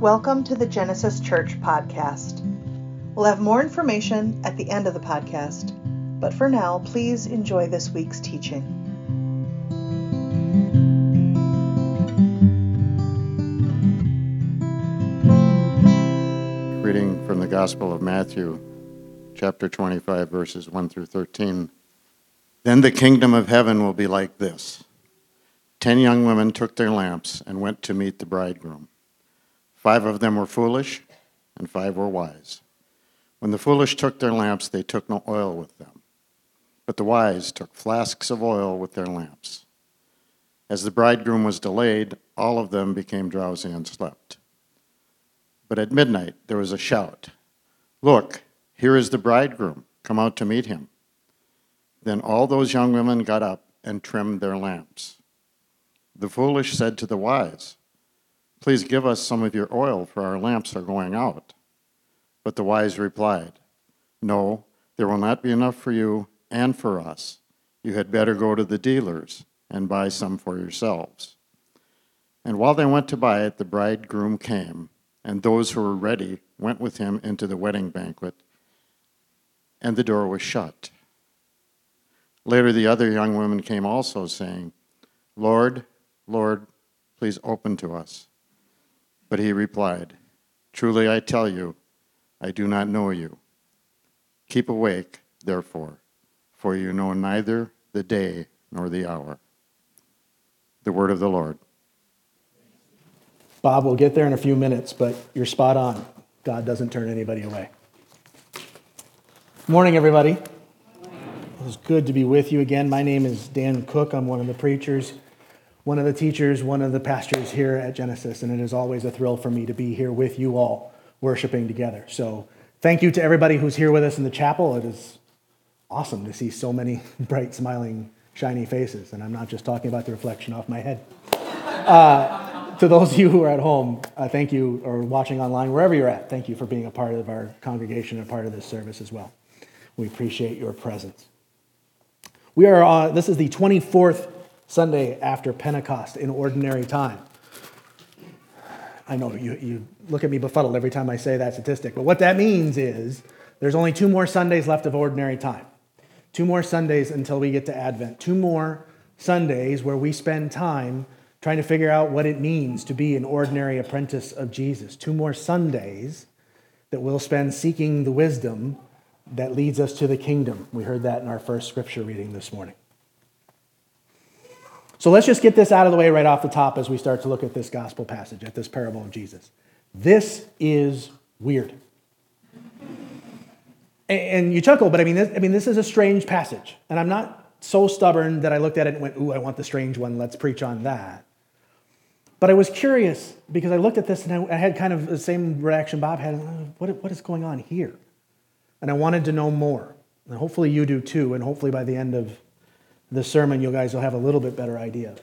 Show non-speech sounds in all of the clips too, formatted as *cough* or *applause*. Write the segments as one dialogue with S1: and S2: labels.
S1: Welcome to the Genesis Church podcast. We'll have more information at the end of the podcast, but for now, please enjoy this week's teaching.
S2: Reading from the Gospel of Matthew, chapter 25, verses 1 through 13. Then the kingdom of heaven will be like this Ten young women took their lamps and went to meet the bridegroom. Five of them were foolish, and five were wise. When the foolish took their lamps, they took no oil with them. But the wise took flasks of oil with their lamps. As the bridegroom was delayed, all of them became drowsy and slept. But at midnight there was a shout Look, here is the bridegroom. Come out to meet him. Then all those young women got up and trimmed their lamps. The foolish said to the wise, Please give us some of your oil, for our lamps are going out. But the wise replied, No, there will not be enough for you and for us. You had better go to the dealers and buy some for yourselves. And while they went to buy it, the bridegroom came, and those who were ready went with him into the wedding banquet, and the door was shut. Later, the other young women came also, saying, Lord, Lord, please open to us. But he replied, Truly I tell you, I do not know you. Keep awake, therefore, for you know neither the day nor the hour. The word of the Lord.
S3: Bob, we'll get there in a few minutes, but you're spot on. God doesn't turn anybody away. Morning, everybody. It was good to be with you again. My name is Dan Cook. I'm one of the preachers one of the teachers, one of the pastors here at Genesis, and it is always a thrill for me to be here with you all worshiping together. So, thank you to everybody who's here with us in the chapel. It is awesome to see so many *laughs* bright, smiling, shiny faces, and I'm not just talking about the reflection off my head. Uh, to those of you who are at home, uh, thank you, or watching online, wherever you're at, thank you for being a part of our congregation and a part of this service as well. We appreciate your presence. We are, uh, this is the 24th Sunday after Pentecost in ordinary time. I know you, you look at me befuddled every time I say that statistic, but what that means is there's only two more Sundays left of ordinary time. Two more Sundays until we get to Advent. Two more Sundays where we spend time trying to figure out what it means to be an ordinary apprentice of Jesus. Two more Sundays that we'll spend seeking the wisdom that leads us to the kingdom. We heard that in our first scripture reading this morning. So let's just get this out of the way right off the top as we start to look at this gospel passage, at this parable of Jesus. This is weird. And you chuckle, but I mean, this, I mean, this is a strange passage. And I'm not so stubborn that I looked at it and went, ooh, I want the strange one. Let's preach on that. But I was curious because I looked at this and I had kind of the same reaction Bob had. What, what is going on here? And I wanted to know more. And hopefully you do too. And hopefully by the end of the sermon, you guys will have a little bit better idea.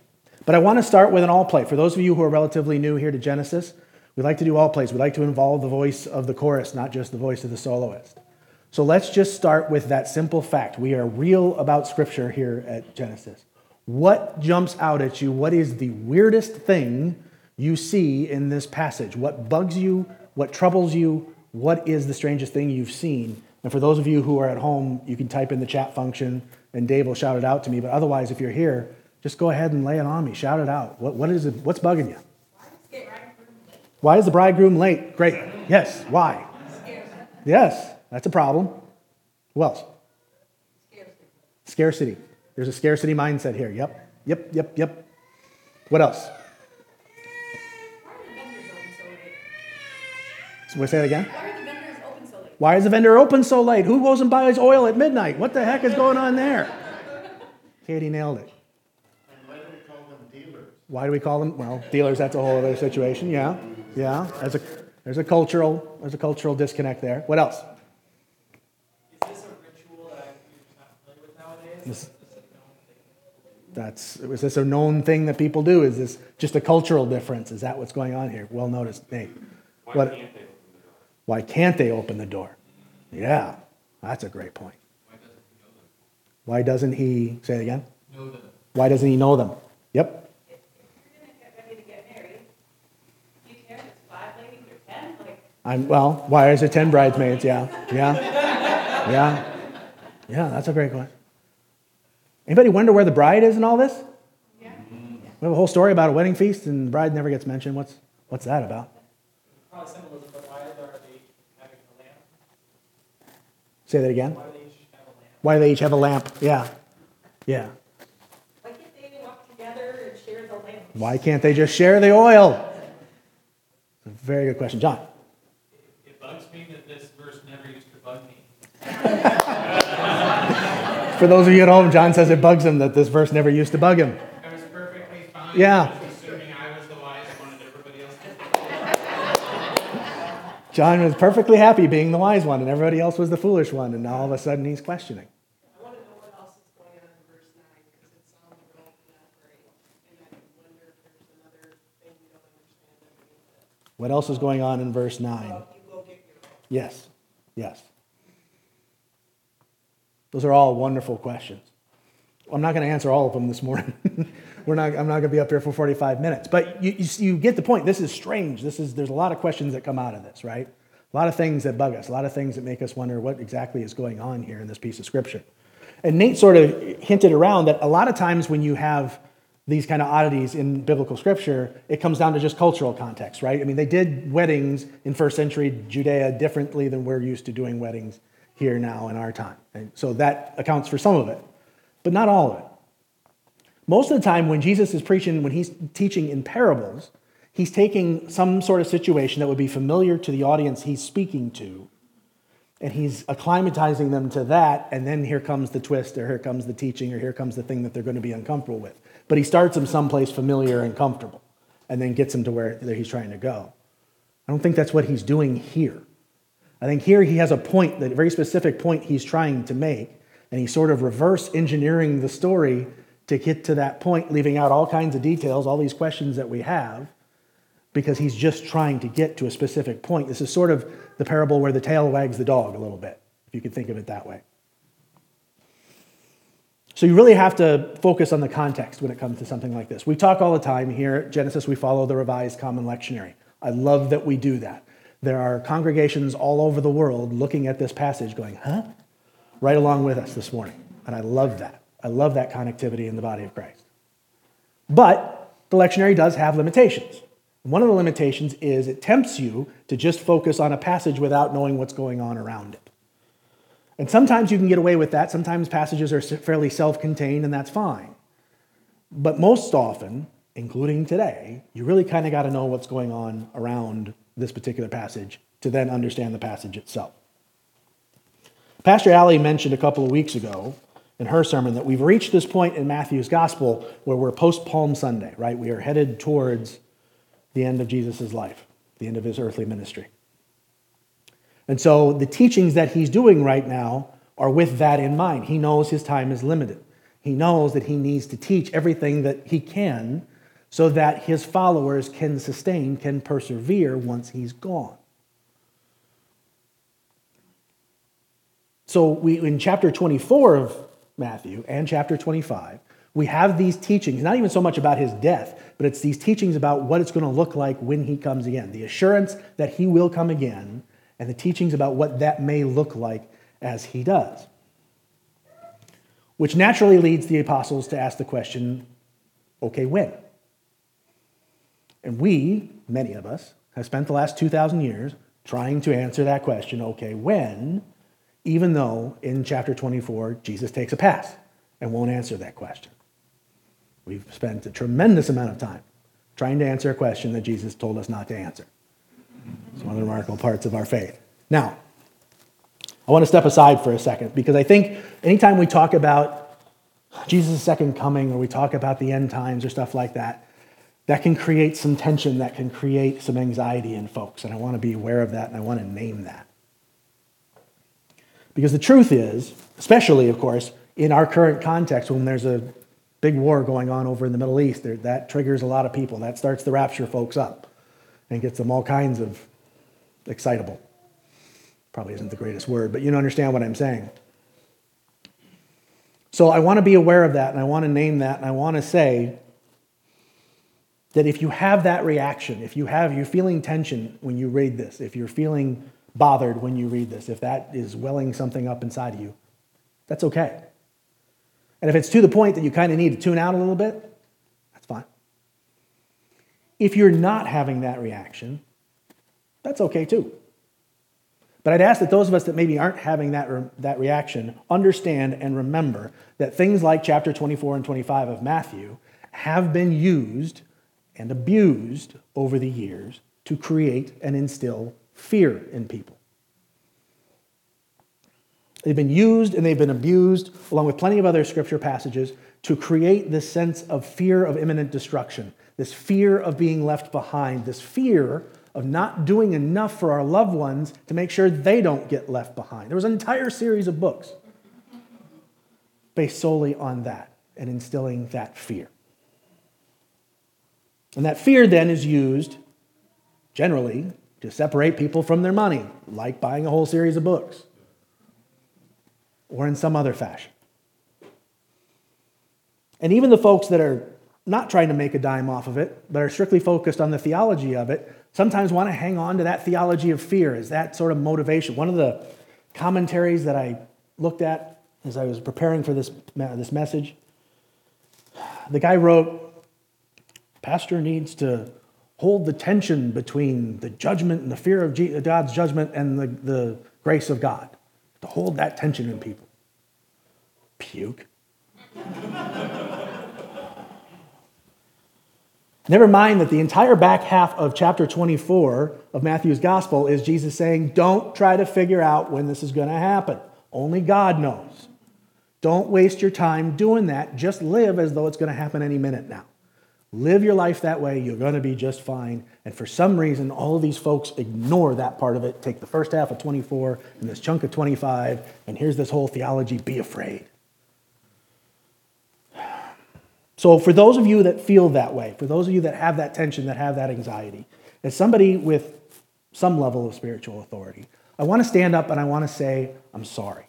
S3: But I want to start with an all play. For those of you who are relatively new here to Genesis, we like to do all plays. We like to involve the voice of the chorus, not just the voice of the soloist. So let's just start with that simple fact. We are real about Scripture here at Genesis. What jumps out at you? What is the weirdest thing you see in this passage? What bugs you? What troubles you? What is the strangest thing you've seen? And for those of you who are at home, you can type in the chat function and Dave will shout it out to me. But otherwise, if you're here, just go ahead and lay it on me. Shout it out. What, what is it? What's bugging you? Why is the bridegroom late? Great. Yes. Why? Yes, that's a problem. Who else? Scarcity. Scarcity. There's a scarcity mindset here. Yep. Yep. Yep. Yep. What else? So we say it again? Why is the vendor open so late? Who goes and buys oil at midnight? What the heck is going on there? Katie nailed it.
S2: And why do we call them dealers?
S3: Why do we call them? Well, dealers, that's a whole other situation. Yeah. Yeah. There's a, there's a cultural, there's a cultural disconnect there. What else?
S4: Is this a ritual that you're not familiar with nowadays?
S3: This, that's, is this a known thing that people do? Is this just a cultural difference? Is that what's going on here? Well noticed, Nate.
S4: Why
S3: What,
S4: can't they?
S3: Why can't they open the door? Yeah, that's a great point. Why doesn't he, say it again?
S4: Know them.
S3: Why doesn't he know them? Yep.
S5: if you're gonna get ready to get married, you care if it's five ladies or
S3: I'm, well, why is it 10 bridesmaids? Yeah, yeah, yeah. Yeah, that's a great question. Anybody wonder where the bride is in all this? Yeah. We have a whole story about a wedding feast and the bride never gets mentioned. What's, what's that about?
S4: Probably symbolism, but why are they having a lamp?
S3: Say that again.
S4: Why do they each have a lamp?
S3: Why do they each have a lamp? Yeah, yeah.
S5: Why can't they walk together and share the lamp?
S3: Why can't they just share the oil? It's a very good question. John.
S4: It bugs me that this verse never used to bug me. *laughs*
S3: For those of you at home, John says it bugs him that this verse never used to bug him.
S4: I was perfectly fine.
S3: Yeah.
S4: Just assuming I was the wise one and everybody else.
S3: John was perfectly happy being the wise one and everybody else was the foolish one, and now all of a sudden he's questioning.
S5: I want to know what else is going on in verse 9 because it sounds real great. And I wonder if there's another thing we don't understand underneath it.
S3: What else is going on in verse 9?
S5: You go get your
S3: Yes, yes. Those are all wonderful questions. I'm not going to answer all of them this morning. *laughs* We're not, I'm not going to be up here for 45 minutes. But you, you, you get the point. This is strange. This is, there's a lot of questions that come out of this, right? A lot of things that bug us, a lot of things that make us wonder what exactly is going on here in this piece of scripture. And Nate sort of hinted around that a lot of times when you have these kind of oddities in biblical scripture, it comes down to just cultural context, right? I mean, they did weddings in first century Judea differently than we're used to doing weddings here now in our time. And so that accounts for some of it, but not all of it. Most of the time, when Jesus is preaching, when he's teaching in parables, he's taking some sort of situation that would be familiar to the audience he's speaking to, and he's acclimatizing them to that, and then here comes the twist, or here comes the teaching, or here comes the thing that they're going to be uncomfortable with. But he starts them someplace familiar and comfortable, and then gets them to where he's trying to go. I don't think that's what he's doing here. I think here he has a point, that very specific point he's trying to make, and he's sort of reverse engineering the story to get to that point, leaving out all kinds of details, all these questions that we have, because he's just trying to get to a specific point. This is sort of the parable where the tail wags the dog a little bit, if you could think of it that way. So you really have to focus on the context when it comes to something like this. We talk all the time here at Genesis, we follow the Revised Common Lectionary. I love that we do that. There are congregations all over the world looking at this passage going, huh? Right along with us this morning. And I love that. I love that connectivity in the body of Christ. But the lectionary does have limitations. One of the limitations is it tempts you to just focus on a passage without knowing what's going on around it. And sometimes you can get away with that. Sometimes passages are fairly self contained, and that's fine. But most often, including today, you really kind of got to know what's going on around this particular passage to then understand the passage itself. Pastor Alley mentioned a couple of weeks ago in her sermon that we've reached this point in Matthew's gospel where we're post Palm Sunday, right? We are headed towards the end of Jesus' life, the end of his earthly ministry. And so the teachings that he's doing right now are with that in mind. He knows his time is limited. He knows that he needs to teach everything that he can so that his followers can sustain, can persevere once he's gone. So we in chapter 24 of Matthew and chapter 25, we have these teachings, not even so much about his death, but it's these teachings about what it's going to look like when he comes again, the assurance that he will come again, and the teachings about what that may look like as he does. Which naturally leads the apostles to ask the question okay, when? And we, many of us, have spent the last 2,000 years trying to answer that question okay, when? Even though in chapter 24, Jesus takes a pass and won't answer that question. We've spent a tremendous amount of time trying to answer a question that Jesus told us not to answer. It's one of the remarkable parts of our faith. Now, I want to step aside for a second because I think anytime we talk about Jesus' second coming or we talk about the end times or stuff like that, that can create some tension, that can create some anxiety in folks. And I want to be aware of that and I want to name that. Because the truth is, especially, of course, in our current context, when there's a big war going on over in the Middle East, there, that triggers a lot of people. That starts the rapture folks up and gets them all kinds of excitable. Probably isn't the greatest word, but you understand what I'm saying. So I want to be aware of that and I want to name that and I want to say that if you have that reaction, if you have, you're feeling tension when you read this, if you're feeling bothered when you read this, if that is welling something up inside of you, that's okay. And if it's to the point that you kind of need to tune out a little bit, that's fine. If you're not having that reaction, that's okay too. But I'd ask that those of us that maybe aren't having that, re- that reaction understand and remember that things like chapter 24 and 25 of Matthew have been used and abused over the years to create and instill fear in people. They've been used and they've been abused, along with plenty of other scripture passages, to create this sense of fear of imminent destruction, this fear of being left behind, this fear of not doing enough for our loved ones to make sure they don't get left behind. There was an entire series of books based solely on that and instilling that fear. And that fear then is used generally to separate people from their money, like buying a whole series of books or in some other fashion. And even the folks that are not trying to make a dime off of it, but are strictly focused on the theology of it, sometimes want to hang on to that theology of fear as that sort of motivation. One of the commentaries that I looked at as I was preparing for this, this message, the guy wrote, Pastor needs to hold the tension between the judgment and the fear of God's judgment and the, the grace of God to hold that tension in people. Puke. *laughs* Never mind that the entire back half of chapter 24 of Matthew's gospel is Jesus saying, Don't try to figure out when this is going to happen. Only God knows. Don't waste your time doing that. Just live as though it's going to happen any minute now. Live your life that way, you're going to be just fine. And for some reason, all of these folks ignore that part of it. Take the first half of 24 and this chunk of 25, and here's this whole theology be afraid. *sighs* So, for those of you that feel that way, for those of you that have that tension, that have that anxiety, as somebody with some level of spiritual authority, I want to stand up and I want to say, I'm sorry.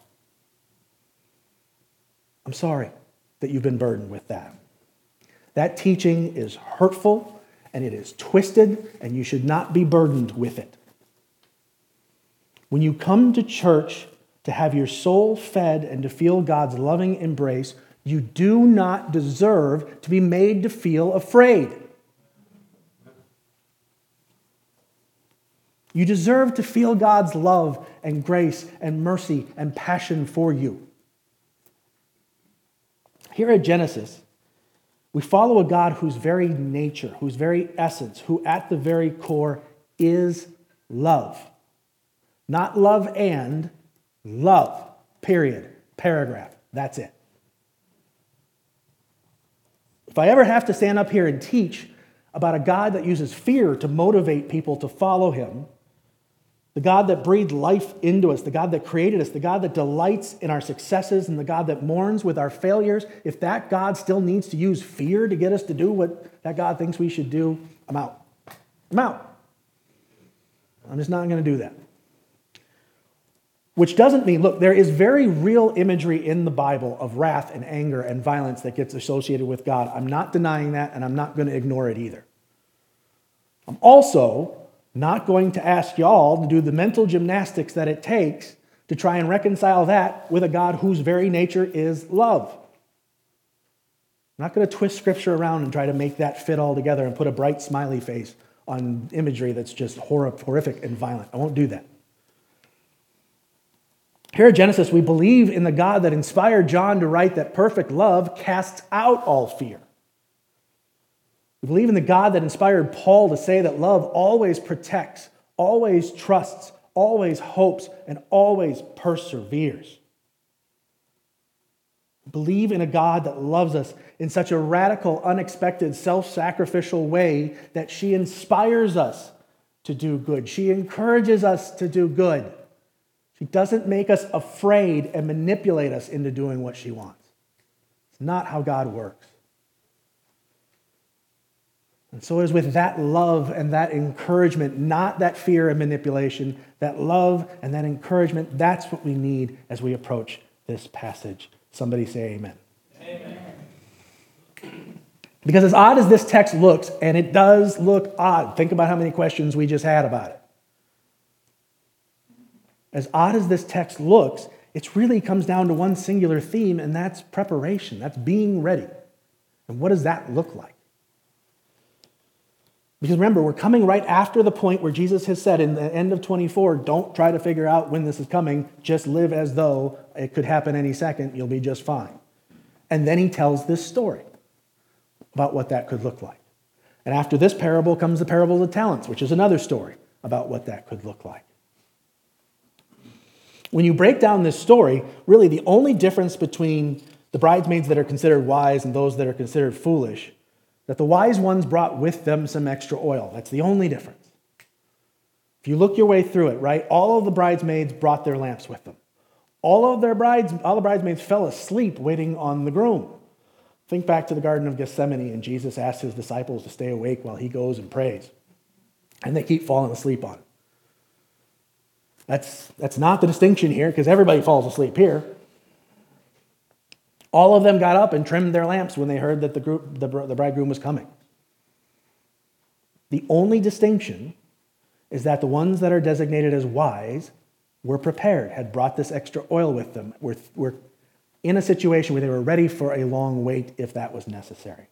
S3: I'm sorry that you've been burdened with that. That teaching is hurtful and it is twisted, and you should not be burdened with it. When you come to church to have your soul fed and to feel God's loving embrace, you do not deserve to be made to feel afraid. You deserve to feel God's love and grace and mercy and passion for you. Here at Genesis, we follow a God whose very nature, whose very essence, who at the very core is love. Not love and, love. Period. Paragraph. That's it. If I ever have to stand up here and teach about a God that uses fear to motivate people to follow him, the God that breathed life into us, the God that created us, the God that delights in our successes, and the God that mourns with our failures, if that God still needs to use fear to get us to do what that God thinks we should do, I'm out. I'm out. I'm just not going to do that. Which doesn't mean, look, there is very real imagery in the Bible of wrath and anger and violence that gets associated with God. I'm not denying that, and I'm not going to ignore it either. I'm also not going to ask y'all to do the mental gymnastics that it takes to try and reconcile that with a God whose very nature is love. I'm not going to twist scripture around and try to make that fit all together and put a bright smiley face on imagery that's just horrific and violent. I won't do that. Here at Genesis, we believe in the God that inspired John to write that perfect love casts out all fear. We believe in the God that inspired Paul to say that love always protects, always trusts, always hopes, and always perseveres. We believe in a God that loves us in such a radical, unexpected, self sacrificial way that she inspires us to do good. She encourages us to do good. She doesn't make us afraid and manipulate us into doing what she wants. It's not how God works. And so it is with that love and that encouragement, not that fear and manipulation, that love and that encouragement, that's what we need as we approach this passage. Somebody say amen. Amen. Because as odd as this text looks, and it does look odd, think about how many questions we just had about it. As odd as this text looks, it really comes down to one singular theme, and that's preparation. That's being ready. And what does that look like? Because remember, we're coming right after the point where Jesus has said in the end of 24, don't try to figure out when this is coming, just live as though it could happen any second, you'll be just fine. And then he tells this story about what that could look like. And after this parable comes the parable of the talents, which is another story about what that could look like. When you break down this story, really the only difference between the bridesmaids that are considered wise and those that are considered foolish that the wise ones brought with them some extra oil. That's the only difference. If you look your way through it, right, all of the bridesmaids brought their lamps with them. All of their brides, all the bridesmaids fell asleep waiting on the groom. Think back to the Garden of Gethsemane, and Jesus asked his disciples to stay awake while he goes and prays. And they keep falling asleep on him. That's, that's not the distinction here, because everybody falls asleep here. All of them got up and trimmed their lamps when they heard that the, group, the, the bridegroom was coming. The only distinction is that the ones that are designated as wise were prepared, had brought this extra oil with them, were, were in a situation where they were ready for a long wait if that was necessary.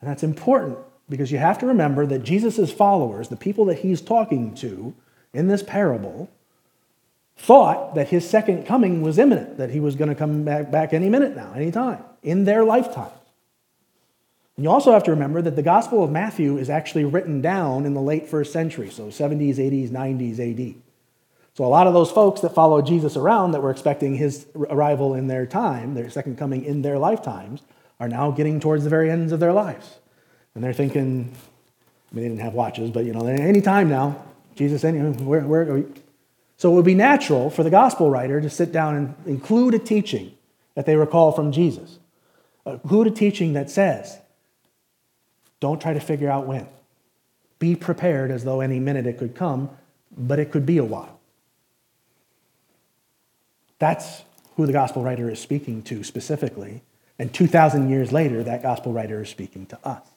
S3: And that's important because you have to remember that Jesus' followers, the people that he's talking to in this parable, thought that his second coming was imminent, that he was going to come back, back any minute now, any time, in their lifetime. And you also have to remember that the Gospel of Matthew is actually written down in the late first century, so 70s, 80s, 90s AD. So a lot of those folks that followed Jesus around that were expecting his arrival in their time, their second coming in their lifetimes, are now getting towards the very ends of their lives. And they're thinking, I mean, they didn't have watches, but you know, any time now, Jesus, any, where, where, so it would be natural for the gospel writer to sit down and include a teaching that they recall from Jesus. Include a teaching that says, don't try to figure out when. Be prepared as though any minute it could come, but it could be a while. That's who the gospel writer is speaking to specifically. And 2,000 years later, that gospel writer is speaking to us.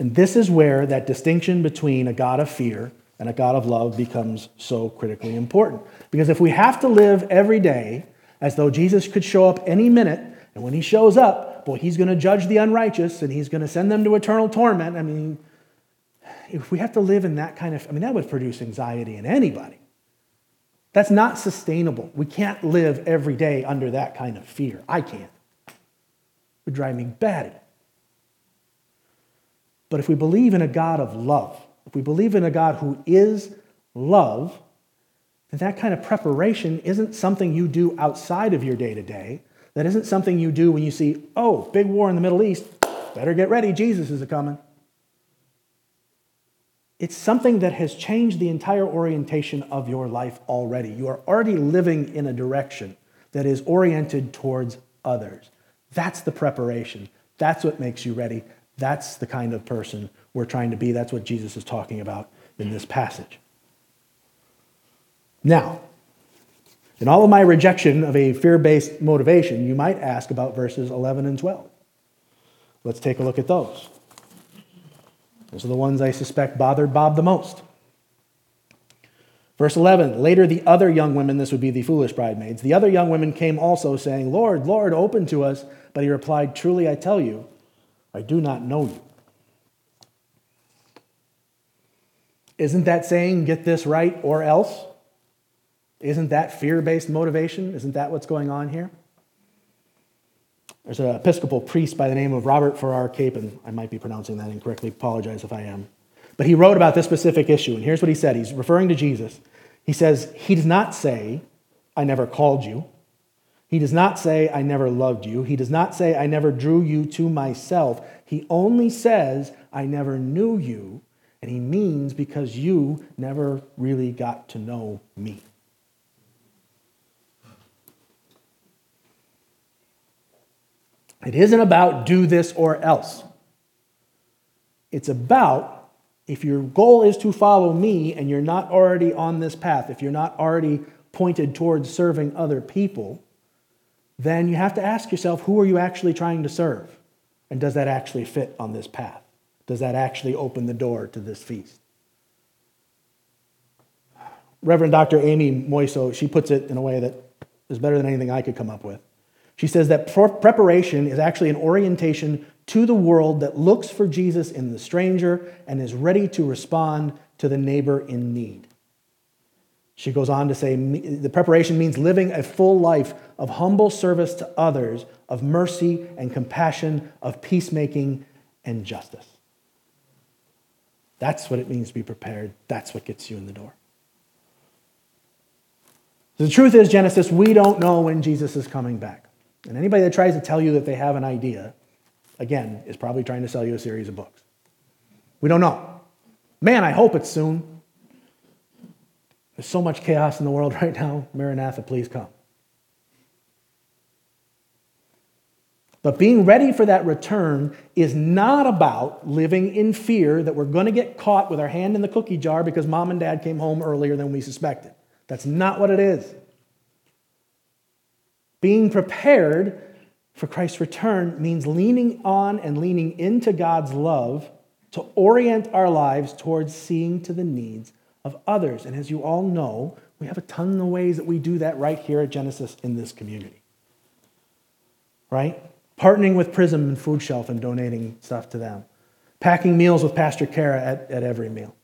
S3: And this is where that distinction between a God of fear and a God of love becomes so critically important. Because if we have to live every day as though Jesus could show up any minute, and when he shows up, boy, he's going to judge the unrighteous and he's going to send them to eternal torment. I mean, if we have to live in that kind of, I mean, that would produce anxiety in anybody. That's not sustainable. We can't live every day under that kind of fear. I can't. It would drive me batty. But if we believe in a God of love, if we believe in a God who is love, then that kind of preparation isn't something you do outside of your day to day. That isn't something you do when you see, oh, big war in the Middle East, better get ready, Jesus is a coming. It's something that has changed the entire orientation of your life already. You are already living in a direction that is oriented towards others. That's the preparation. That's what makes you ready. That's the kind of person we're trying to be. That's what Jesus is talking about in this passage. Now, in all of my rejection of a fear based motivation, you might ask about verses 11 and 12. Let's take a look at those. Those are the ones I suspect bothered Bob the most. Verse 11 Later, the other young women, this would be the foolish bridesmaids, the other young women came also, saying, Lord, Lord, open to us. But he replied, Truly I tell you, I do not know you. Isn't that saying, get this right or else? Isn't that fear based motivation? Isn't that what's going on here? There's an Episcopal priest by the name of Robert Farrar Capon. I might be pronouncing that incorrectly, apologize if I am. But he wrote about this specific issue, and here's what he said. He's referring to Jesus. He says, He does not say, I never called you. He does not say, I never loved you. He does not say, I never drew you to myself. He only says, I never knew you. And he means because you never really got to know me. It isn't about do this or else. It's about if your goal is to follow me and you're not already on this path, if you're not already pointed towards serving other people, then you have to ask yourself who are you actually trying to serve? And does that actually fit on this path? Does that actually open the door to this feast? Reverend Dr. Amy Moiso, she puts it in a way that is better than anything I could come up with. She says that preparation is actually an orientation to the world that looks for Jesus in the stranger and is ready to respond to the neighbor in need. She goes on to say the preparation means living a full life of humble service to others, of mercy and compassion, of peacemaking and justice. That's what it means to be prepared. That's what gets you in the door. The truth is, Genesis, we don't know when Jesus is coming back. And anybody that tries to tell you that they have an idea, again, is probably trying to sell you a series of books. We don't know. Man, I hope it's soon. There's so much chaos in the world *laughs* right now. Maranatha, please come. But being ready for that return is not about living in fear that we're going to get caught with our hand in the cookie jar because mom and dad came home earlier than we suspected. That's not what it is. Being prepared for Christ's return means leaning on and leaning into God's love to orient our lives towards seeing to the needs of others. And as you all know, we have a ton of ways that we do that right here at Genesis in this community. Right? Partnering with Prism and Food Shelf and donating stuff to them. Packing meals with Pastor Kara at, at every meal.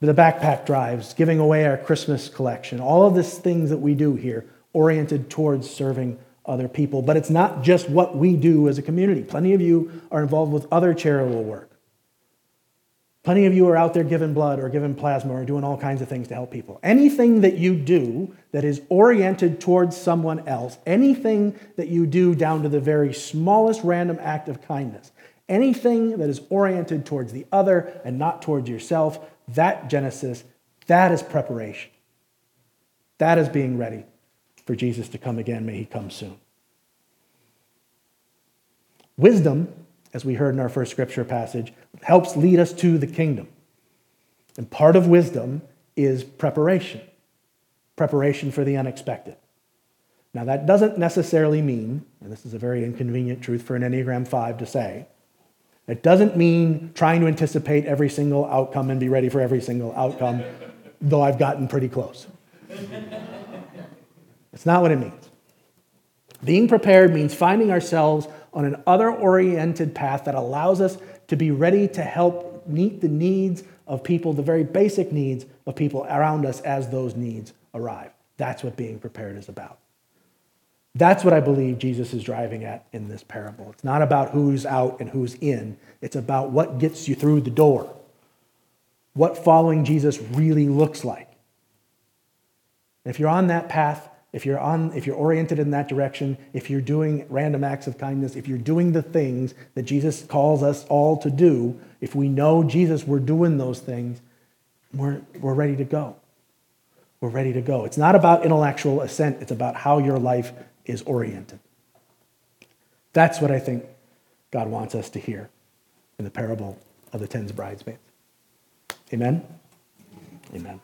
S3: The backpack drives, giving away our Christmas collection. All of these things that we do here oriented towards serving other people. But it's not just what we do as a community. Plenty of you are involved with other charitable work. Plenty of you are out there giving blood or giving plasma or doing all kinds of things to help people. Anything that you do that is oriented towards someone else, anything that you do down to the very smallest random act of kindness, anything that is oriented towards the other and not towards yourself, that Genesis, that is preparation. That is being ready for Jesus to come again. May he come soon. Wisdom as we heard in our first scripture passage, helps lead us to the kingdom. And part of wisdom is preparation preparation for the unexpected. Now, that doesn't necessarily mean, and this is a very inconvenient truth for an Enneagram 5 to say, it doesn't mean trying to anticipate every single outcome and be ready for every single outcome, though I've gotten pretty close. It's not what it means. Being prepared means finding ourselves on an other oriented path that allows us to be ready to help meet the needs of people, the very basic needs of people around us as those needs arrive. That's what being prepared is about. That's what I believe Jesus is driving at in this parable. It's not about who's out and who's in, it's about what gets you through the door, what following Jesus really looks like. If you're on that path, if you're on if you're oriented in that direction if you're doing random acts of kindness if you're doing the things that jesus calls us all to do if we know jesus we're doing those things we're, we're ready to go. We're ready to go. It's not about intellectual assent. It's about how your life is oriented. That's what i think god wants us to hear in the parable of the ten bridesmaids. Amen? Amen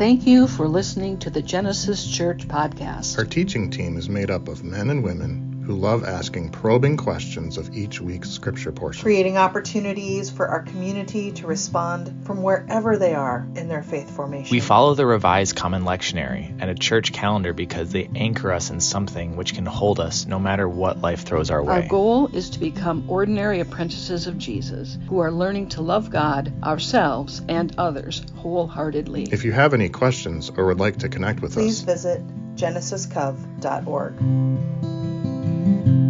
S6: Thank you for listening to the Genesis Church podcast.
S7: Our teaching team is made up of men and women who love asking probing questions of each week's scripture portion.
S1: Creating opportunities for our community to respond from wherever they are in their faith formation.
S8: We follow the Revised Common Lectionary and a church calendar because they anchor us in something which can hold us no matter what life throws our way.
S6: Our goal is to become ordinary apprentices of Jesus who are learning to love God, ourselves, and others wholeheartedly.
S7: If you have any questions or would like to connect with
S1: Please
S7: us, please
S1: visit genesiscov.org thank you